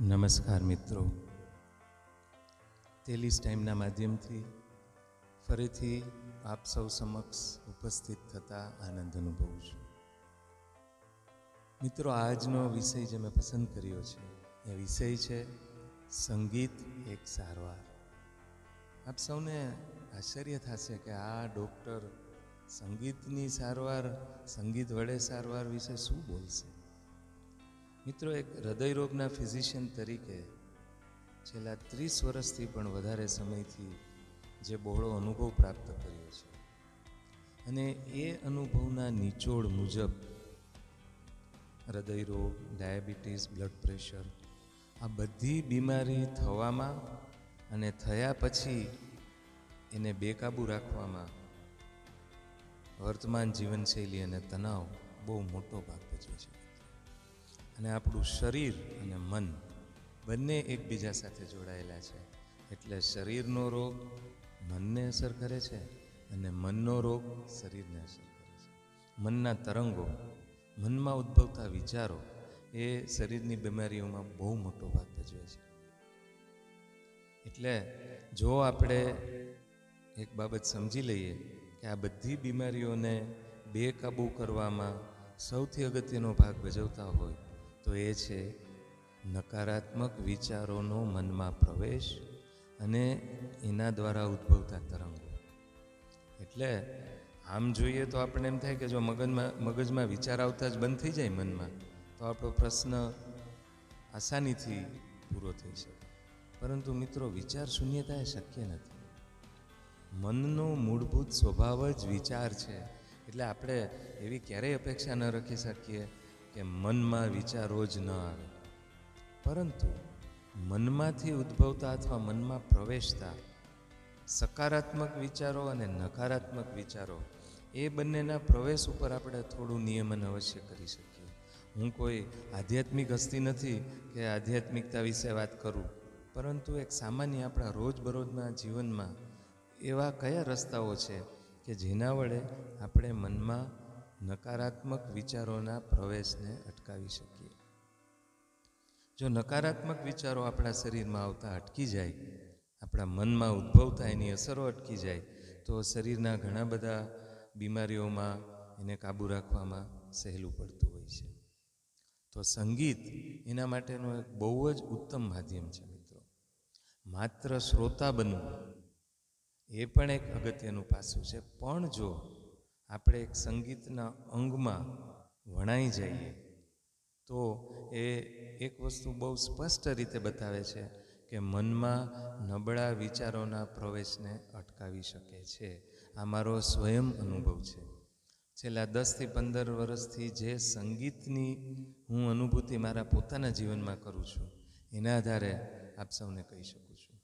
નમસ્કાર મિત્રો. તેલીસ ટાઈમના માધ્યમથી ફરીથી આપ સૌ સમક્ષ ઉપસ્થિત થતા આનંદ અનુભવું છું. મિત્રો, આજનો વિષય જે મેં પસંદ કર્યો છે, એ વિષય છે સંગીત એક સારવાર. આપ સૌને આશ્ચર્ય થશે કે આ ડૉક્ટર સંગીતની સારવાર, સંગીત વડે સારવાર વિશે શું બોલશે? મિત્રો, એક હૃદયરોગના ફિઝિશિયન તરીકે છેલ્લા ત્રીસ વર્ષથી પણ વધારે સમયથી જે બહોળો અનુભવ પ્રાપ્ત કર્યો છે અને એ અનુભવના નિચોડ મુજબ હૃદયરોગ, ડાયાબિટીસ બ્લડ પ્રેશર આ બધી બીમારી થવામાં અને થયા પછી એને બેકાબૂ રાખવામાં વર્તમાન જીવનશૈલી અને તણાવ બહુ મોટો ભાગ ભજવે છે. અને આપણું શરીર અને મન બંને એકબીજા સાથે જોડાયેલા છે. એટલે શરીરનો રોગ મનને અસર કરે છે અને મનનો રોગ શરીરને અસર કરે છે. મનના તરંગો, મનમાં ઉદ્ભવતા વિચારો એ શરીરની બીમારીઓમાં બહુ મોટો ભાગ ભજવે છે. એટલે જો આપણે એક બાબત સમજી લઈએ કે આ બધી બીમારીઓને બેકાબૂ કરવામાં સૌથી અગત્યનો ભાગ ભજવતા હોય તો એ છે, નકારાત્મક વિચારોનો મનમાં પ્રવેશ અને એના દ્વારા ઉદ્ભવતા તરંગો. એટલે આમ જોઈએ તો આપણને એમ થાય કે જો મગજમાં મગજમાં વિચાર આવતા જ બંધ થઈ જાય મનમાં, તો આપણો પ્રશ્ન આસાનીથી પૂરો થઈ શકે. પરંતુ મિત્રો, વિચાર શૂન્યતા એ શક્ય નથી. મનનો મૂળભૂત સ્વભાવ જ વિચાર છે. એટલે આપણે એવી ક્યારેય અપેક્ષા ન રાખી શકીએ કે મનમાં વિચારો જ ન આવે. પરંતુ મનમાંથી ઉદ્ભવતા અથવા મનમાં પ્રવેશતા સકારાત્મક વિચારો અને નકારાત્મક વિચારો, એ બંનેના પ્રવેશ ઉપર આપણે થોડું નિયમન અવશ્ય કરી શકીએ. હું કોઈ આધ્યાત્મિક હસ્તી નથી કે આધ્યાત્મિકતા વિશે વાત કરું, પરંતુ એક સામાન્ય આપણા રોજબરોજના જીવનમાં એવા કયા રસ્તાઓ છે કે જેના વડે આપણે મનમાં નકારાત્મક વિચારોના પ્રવેશને અટકાવી શકીએ. જો નકારાત્મક વિચારો આપણા શરીરમાં આવતા અટકી જાય, આપણા મનમાં ઉદ્ભવતા એની અસરો અટકી જાય, તો શરીરના ઘણા બધા બીમારીઓમાં એને કાબૂ રાખવામાં સહેલું પડતું હોય છે. તો સંગીત એના માટેનું એક બહુ જ ઉત્તમ માધ્યમ છે મિત્રો. માત્ર શ્રોતા બનવું એ પણ એક અગત્યનું પાસું છે. પણ જો આપણે એક સંગીતના અંગમાં વણાઈ જઈએ, તો એ એક વસ્તુ બહુ સ્પષ્ટ રીતે બતાવે છે કે મનમાં નબળા વિચારોના પ્રવેશને અટકાવી શકે છે. આ મારો સ્વયં અનુભવ છે. છેલ્લા દસથી પંદર વર્ષથી જે સંગીતની હું અનુભૂતિ મારા પોતાના જીવનમાં કરું છું, એના આધારે આપ સૌને કહી શકું છું.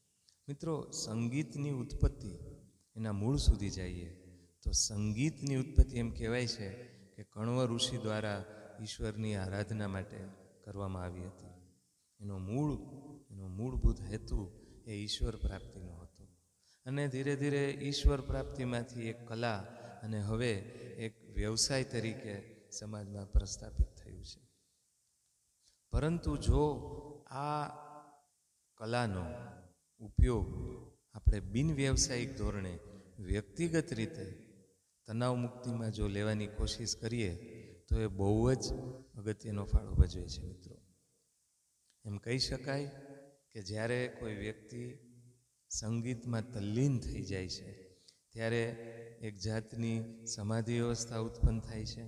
મિત્રો, સંગીતની ઉત્પત્તિ એના મૂળ સુધી જઈએ તો સંગીતની ઉત્પત્તિ એમ કહેવાય છે કે કણવ ઋષિ દ્વારા ઈશ્વરની આરાધના માટે કરવામાં આવી હતી. એનો મૂળ, એનો મૂળભૂત હેતુ એ ઈશ્વર પ્રાપ્તિનો હતો. અને ધીરે ધીરે ઈશ્વર પ્રાપ્તિમાંથી એક કલા અને હવે એક વ્યવસાય તરીકે સમાજમાં પ્રસ્થાપિત થયું છે. પરંતુ જો આ કલાનો ઉપયોગ આપણે બિન વ્યવસાયિક ધોરણે વ્યક્તિગત રીતે તણાવ મુક્તિમાં જો લેવાની કોશિશ કરીએ, તો એ બહુ જ અગત્યનો ફાળો ભજવે છે મિત્રો. એમ કહી શકાય કે જ્યારે કોઈ વ્યક્તિ સંગીતમાં તલ્લીન થઈ જાય છે, ત્યારે એક જાતની સમાધિ અવસ્થા ઉત્પન્ન થાય છે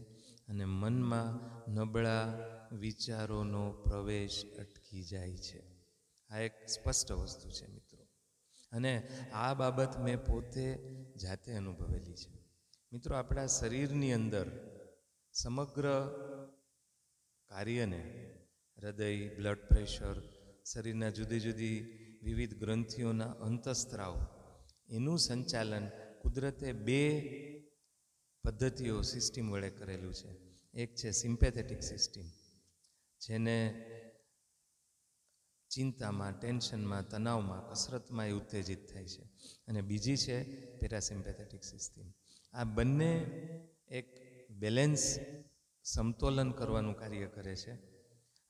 અને મનમાં નબળા વિચારોનો પ્રવેશ અટકી જાય છે. આ એક સ્પષ્ટ વસ્તુ છે મિત્રો. અને આ બાબત મેં પોતે જાતે અનુભવેલી છે. મિત્રો, આપણા શરીરની અંદર સમગ્ર કાર્યને, હૃદય બ્લડ પ્રેશર શરીરના જુદી જુદી વિવિધ ગ્રંથિઓના અંતસ્ત્રાવ, એનું સંચાલન કુદરતે બે પદ્ધતિઓ સિસ્ટમ વડે કરેલું છે. એક છે સિમ્પેથેટિક સિસ્ટમ જેને ચિંતામાં, ટેન્શનમાં, તણાવમાં, કસરતમાં એ ઉત્તેજિત થાય છે. અને બીજી છે પેરાસિમ્પેથેટિક સિસ્ટમ આ બંને એક બેલેન્સ સમતોલન કરવાનું કાર્ય કરે છે.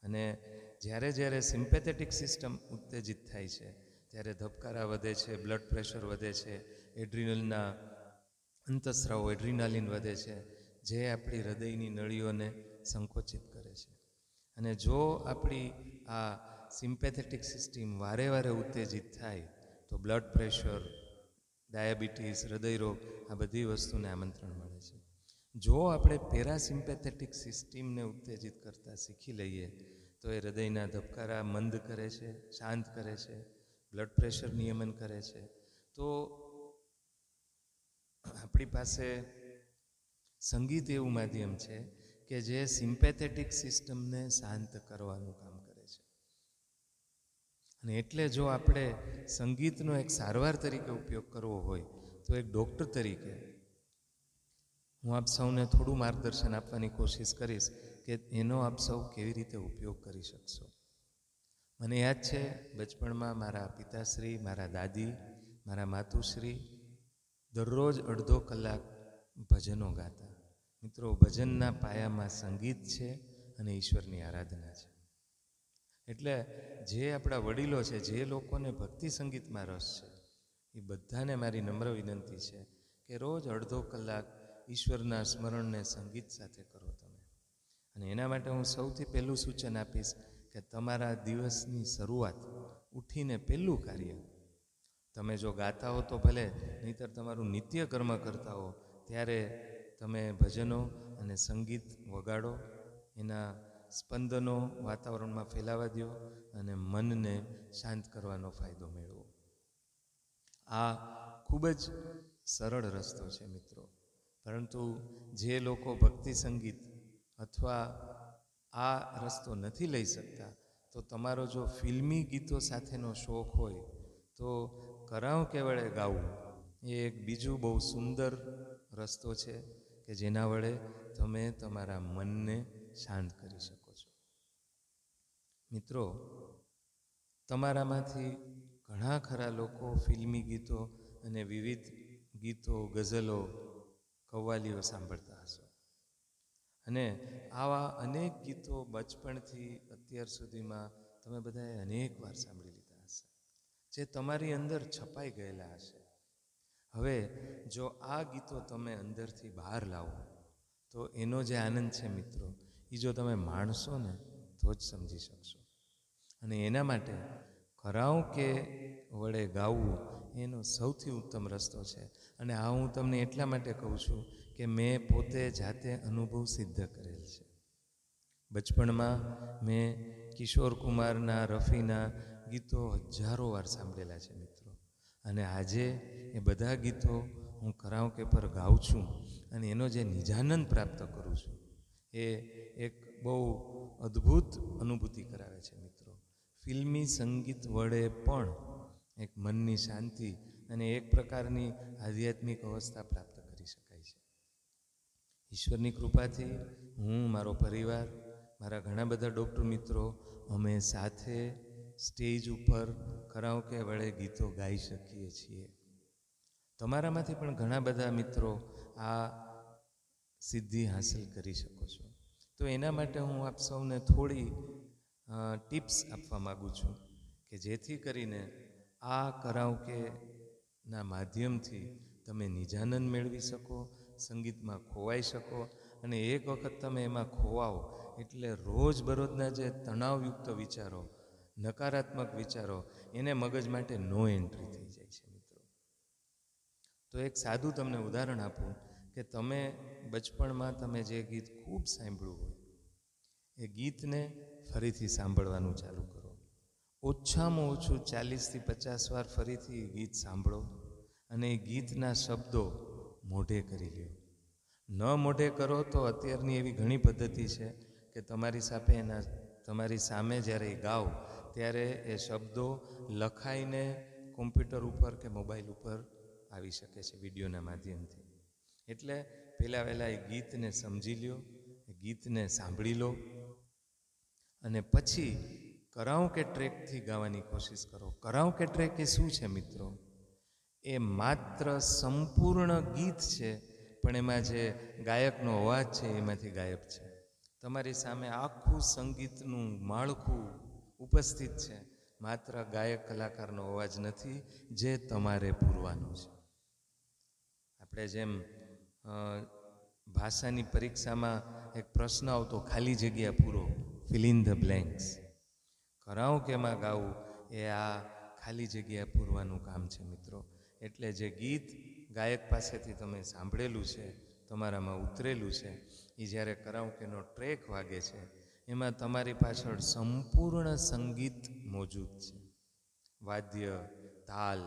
અને જ્યારે જ્યારે સિમ્પેથેટિક સિસ્ટમ ઉત્તેજિત થાય છે, ત્યારે ધબકારા વધે છે, બ્લડ પ્રેશર વધે છે, એડ્રિનલના અંતસ્રાવો એડ્રિનાલિન વધે છે, જે આપણી હૃદયની નળીઓને સંકોચિત કરે છે. અને જો આપણી આ સિમ્પેથેટિક સિસ્ટમ વારે વારે ઉત્તેજિત થાય, તો બ્લડ પ્રેશર ડાયાબિટીસ, હૃદયરોગ, આ બધી વસ્તુને આમંત્રણ મળે છે. જો આપણે પેરાસિમ્પેથેટિક સિસ્ટમને ઉત્તેજિત કરતાં શીખી લઈએ, તો એ હૃદયના ધબકારા મંદ કરે છે, શાંત કરે છે, બ્લડ પ્રેશર નિયમન કરે છે. તો આપણી પાસે સંગીત એવું માધ્યમ છે કે જે સિમ્પેથેટિક સિસ્ટમને શાંત કરવાનું કામ અને એટલે જો આપણે સંગીતનો એક સારવાર તરીકે ઉપયોગ કરવો હોય, તો એક ડૉક્ટર તરીકે હું આપ સૌને થોડું માર્ગદર્શન આપવાની કોશિશ કરીશ કે એનો આપ સૌ કેવી રીતે ઉપયોગ કરી શકશો. મને યાદ છે, બચપણમાં મારા પિતાશ્રી, મારા દાદી, મારા માતુશ્રી દરરોજ અડધો કલાક ભજનો ગાતા. મિત્રો, ભજનના પાયામાં સંગીત છે અને ઈશ્વરની આરાધના છે. એટલે જે આપણા વડીલો છે, જે લોકોને ભક્તિ સંગીતમાં રસ છે, એ બધાને મારી નમ્ર વિનંતી છે કે રોજ અડધો કલાક ઈશ્વરના સ્મરણને સંગીત સાથે કરો તમે. અને એના માટે હું સૌથી પહેલું સૂચન આપીશ કે તમારા દિવસની શરૂઆત ઉઠીને પહેલું કાર્ય. તમે જો ગાતા હો તો ભલે, નહીતર તમારું નિત્ય કર્મ કરતા હો, ત્યારે તમે ભજનો અને સંગીત વગાડો. એના સ્પંદનો વાતાવરણમાં ફેલાવા દો અને મનને શાંત કરવાનો ફાયદો મેળવો. આ ખૂબ જ સરળ રસ્તો છે મિત્રો. પરંતુ જે લોકો ભક્તિ સંગીત અથવા આ રસ્તો નથી લઈ શકતા, તો તમારો જો ફિલ્મી ગીતો સાથેનો શોખ હોય, તો કરાવ કેવળે ગાવું એ એક બીજું બહુ સુંદર રસ્તો છે કે જેના વડે તમે તમારા મનને શાંત કરી શકો. મિત્રો, તમારામાંથી ઘણા ખરા લોકો ફિલ્મી ગીતો અને વિવિધ ગીતો, ગઝલો, કવ્વાલીઓ સાંભળતા હશો. અને આવા અનેક ગીતો બચપણથી અત્યાર સુધીમાં તમે બધાએ અનેક વાર સાંભળી લીધા હશે, જે તમારી અંદર છપાઈ ગયેલા હશે. હવે જો આ ગીતો તમે અંદરથી બહાર લાવો, તો એનો જે આનંદ છે મિત્રો એ જો તમે માણશો ને, તો જ સમજી શકશો. અને એના માટે કરાવ કે વડે ગાવું, એનો સૌથી ઉત્તમ રસ્તો છે. અને આ હું તમને એટલા માટે કહું છું કે મેં પોતે જાતે અનુભવ સિદ્ધ કરેલ છે. બચપણમાં મેં કિશોર કુમારના, રફીના ગીતો હજારો વાર સાંભળેલા છે મિત્રો. અને આજે એ બધા ગીતો હું કરાવકે પર ગાઉં છું અને એનો જે નિજાનંદ પ્રાપ્ત કરું છું, એ એક બહુ અદ્ભુત અનુભૂતિ કરાવે છે ફિલ્મી સંગીત વડે પણ એક મનની શાંતિ અને એક પ્રકારની આધ્યાત્મિક અવસ્થા પ્રાપ્ત કરી શકાય છે. ઈશ્વરની કૃપાથી હું, મારો પરિવાર, મારા ઘણા બધા ડૉક્ટર મિત્રો, અમે સાથે સ્ટેજ ઉપર કરાઓકે વડે ગીતો ગાઈ શકીએ છીએ. તમારામાંથી પણ ઘણા બધા મિત્રો આ સિદ્ધિ હાંસલ કરી શકો છો. તો એના માટે હું આપ સૌને થોડી ટિપ્સ આપવા માગું છું કે જેથી કરીને આ કરાઓકેના માધ્યમથી તમે નિજાનંદ મેળવી શકો, સંગીતમાં ખોવાઈ શકો અને એક વખત તમે એમાં ખોવાઓ એટલે રોજબરોજના જે તણાવયુક્ત વિચારો, નકારાત્મક વિચારો, એને મગજ માટે નો એન્ટ્રી થઈ જાય છે મિત્રો. તો એક સાદું તમને ઉદાહરણ આપું કે તમે બચપણમાં તમે જે ગીત ખૂબ સાંભળ્યું હોય, એ ગીતને ફરીથી સાંભળવાનું ચાલુ કરો. ઓછામાં ઓછું ચાલીસથી પચાસ વાર ફરીથી ગીત સાંભળો અને એ ગીતના શબ્દો મોઢે કરી લ્યો. ન મોઢે કરો તો અત્યારની એવી ઘણી પદ્ધતિ છે કે તમારી સાથે એના, તમારી સામે જ્યારે એ ગાઓ ત્યારે એ શબ્દો લખાઈને કોમ્પ્યુટર ઉપર કે મોબાઈલ ઉપર આવી શકે છે વિડીયોના માધ્યમથી. એટલે પહેલાં વહેલાં એ ગીતને સમજી લ્યો ગીતને સાંભળી લો અને પછી કરાવ કે ટ્રેકથી ગાવાની કોશિશ કરો? કરાવ કે ટ્રેક એ શું છે મિત્રો? એ માત્ર સંપૂર્ણ ગીત છે, પણ એમાં જે ગાયકનો અવાજ છે, એમાંથી ગાયબ છે. તમારી સામે આખું સંગીતનું માળખું ઉપસ્થિત છે. માત્ર ગાયક કલાકારનો અવાજ નથી, જે તમારે પૂરવાનો છે. આપણે જેમ ભાષાની પરીક્ષામાં એક પ્રશ્ન આવતો, ખાલી જગ્યા પૂરો. ફિલ ઇન ધ બ્લેન્ક્સ કરાવું કે એમાં ગાવું? એ આ ખાલી જગ્યા પૂરવાનું કામ છે મિત્રો. એટલે જે ગીત ગાયક પાસેથી તમે સાંભળેલું છે, તમારામાં ઉતરેલું છે એ જ્યારે કરાઉકેનો ટ્રેક વાગે છે, એમાં તમારી પાછળ સંપૂર્ણ સંગીત મોજૂદ છે. વાદ્ય, તાલ,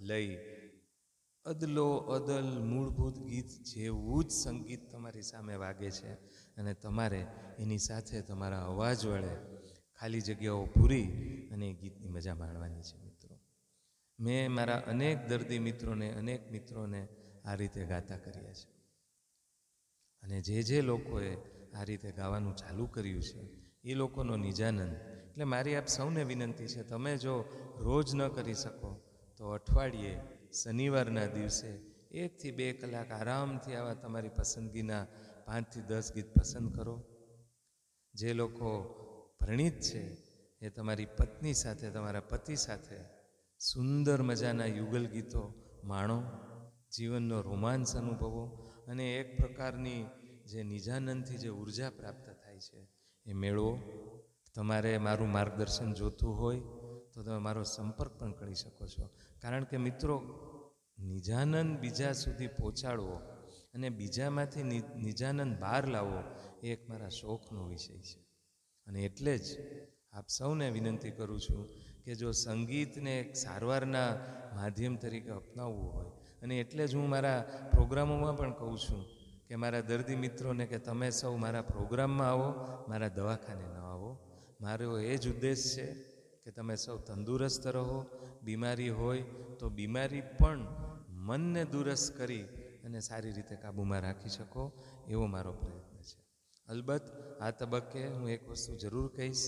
લય, અદલો અદલ મૂળભૂત ગીત જેવું જ સંગીત તમારી સામે વાગે છે. અને તમારે એની સાથે તમારા અવાજ વડે ખાલી જગ્યાઓ પૂરી અને ગીતની મજા માણવાની છે, મિત્રો. મેં મારા અનેક દર્દી મિત્રોને, અનેક મિત્રોને આ રીતે ગાતા કર્યા છે. અને જે જે લોકોએ આ રીતે ગાવાનું ચાલુ કર્યું છે, એ લોકોનો નિજાનંદ. એટલે મારી આપ સૌને વિનંતી છે, તમે જો રોજ ન કરી શકો, તો અઠવાડિયે, શનિવારના દિવસે એકથી બે કલાક આરામથી આવા તમારી પસંદગીના પાંચથી દસ ગીત પસંદ કરો. જે લોકો ભરણિત છે, એ તમારી પત્ની સાથે, તમારા પતિ સાથે સુંદર મજાના યુગલ ગીતો માણો, જીવનનો રોમાંસ અનુભવો અને એક પ્રકારની જે નિજાનંદથી જે ઊર્જા પ્રાપ્ત થાય છે, એ મેળવો. તમારે મારું માર્ગદર્શન જોતું હોય, તો તમે મારો સંપર્ક પણ કરી શકો છો. કારણ કે મિત્રો, નિજાનંદ બીજા સુધી પહોંચાડવો અને બીજામાંથી નિજાનંદ બહાર લાવવો એ એક મારા શોખનો વિષય છે. અને એટલે જ આપ સૌને વિનંતી કરું છું કે જો સંગીતને એક સારવારના માધ્યમ તરીકે અપનાવવું હોય, અને એટલે જ હું મારા પ્રોગ્રામોમાં પણ કહું છું કે મારા દર્દી મિત્રોને કે તમે સૌ મારા પ્રોગ્રામમાં આવો, મારા દવાખાને ન આવો. મારો એ જ ઉદ્દેશ છે કે તમે સૌ તંદુરસ્ત રહો. બીમારી હોય તો બીમારી પણ મનને દુરસ્ત કરી અને સારી રીતે કાબૂમાં રાખી શકો એવો મારો પ્રયત્ન છે. અલબત્ત, આ તબક્કે હું એક વસ્તુ જરૂર કહીશ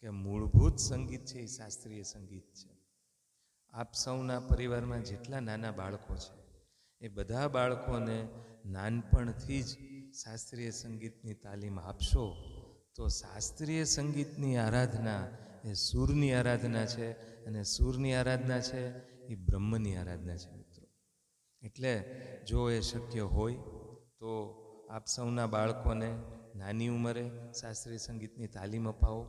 કે મૂળભૂત સંગીત છે એ શાસ્ત્રીય સંગીત છે. આપ સૌના પરિવારમાં જેટલા નાના બાળકો છે, એ બધા બાળકોને નાનપણથી જ શાસ્ત્રીય સંગીતની તાલીમ આપશો તો શાસ્ત્રીય સંગીતની આરાધના એ સૂરની આરાધના છે અને સૂરની આરાધના છે એ બ્રહ્મની આરાધના છે. એટલે જો એ શક્ય હોય, તો આપ સૌના બાળકોને નાની ઉંમરે શાસ્ત્રીય સંગીતની તાલીમ અપાવો.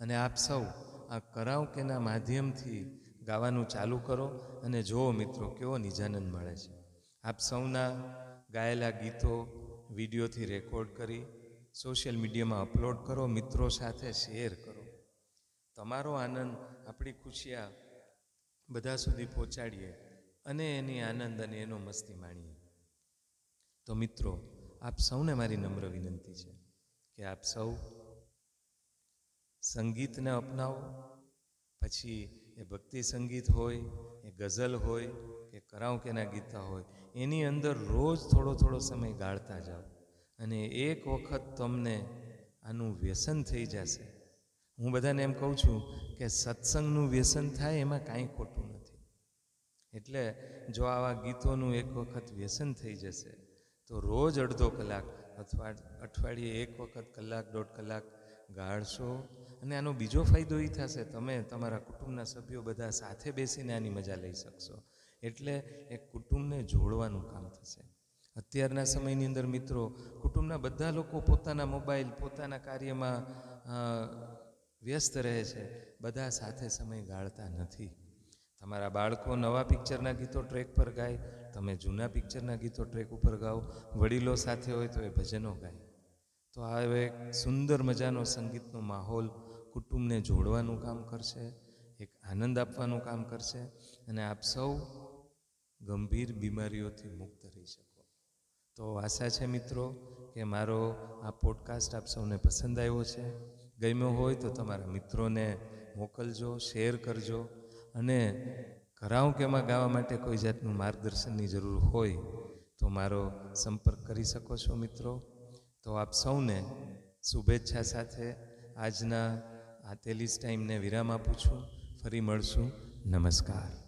અને આપ સૌ આ કરાઓકેના માધ્યમથી ગાવાનું ચાલુ કરો અને જુઓ મિત્રો કેવો નિજાનંદ મળે છે. આપ સૌના ગાયેલા ગીતો વિડીયોથી રેકોર્ડ કરી સોશિયલ મીડિયામાં અપલોડ કરો, મિત્રો સાથે શેર કરો. તમારો આનંદ, આપણી ખુશિયા બધા સુધી પહોંચાડીએ. અને એની આનંદ અને એનો મસ્તી માણીએ. તો મિત્રો, આપ સૌને મારી નમ્ર વિનંતી છે કે આપ સૌ સંગીતને અપનાવો, પછી એ ભક્તિ સંગીત હોય, એ ગઝલ હોય, કે કરાઉકેના ગીતા હોય, એની અંદર રોજ થોડો થોડો સમય ગાળતા જાઓ અને એક વખત તમને આનું વ્યસન થઈ જશે. હું બધાને એમ કહું છું કે સત્સંગનું વ્યસન થાય એમાં કાંઈ ખોટું નથી. એટલે જો આવા ગીતોનું એક વખત વ્યસન થઈ જશે, તો રોજ અડધો કલાક અથવા અઠવાડિયે એક વખત કલાક, દોઢ કલાક ગાળશો અને આનો બીજો ફાયદો એ થશે, તમે તમારા કુટુંબના સભ્યો બધા સાથે બેસીને આની મજા લઈ શકશો. એટલે એક કુટુંબને જોડવાનું કામ થશે. અત્યારના સમયની અંદર મિત્રો, કુટુંબના બધા લોકો પોતાના મોબાઈલ, પોતાના કાર્યમાં વ્યસ્ત રહે છે, બધા સાથે સમય ગાળતા નથી. તમારા બાળકો નવા પિક્ચરના ગીતો ટ્રેક પર ગાય, તમે જૂના પિક્ચરના ગીતો ટ્રેક ઉપર ગાઓ, વડીલો સાથે હોય તો એ ભજનો ગાય. તો આ હવે સુંદર મજાનો સંગીતનો માહોલ કુટુંબને જોડવાનું કામ કરશે, એક આનંદ આપવાનું કામ કરશે અને આપ સૌ ગંભીર બીમારીઓથી મુક્ત રહી શકો. તો આશા છે મિત્રો કે મારો આ પોડકાસ્ટ આપ સૌને પસંદ આવ્યો છે. ગમ્યો હોય તો તમારા મિત્રોને મોકલજો, શેર કરજો. અને કરાઉકેમાં ગાવા માટે કોઈ જાતનું માર્ગદર્શનની જરૂર હોય તો મારો સંપર્ક કરી શકો છો મિત્રો. તો આપ સૌને શુભેચ્છા સાથે આજના આ તેલીસ ટાઈમને વિરામ આપું છું. ફરી મળશું. નમસ્કાર.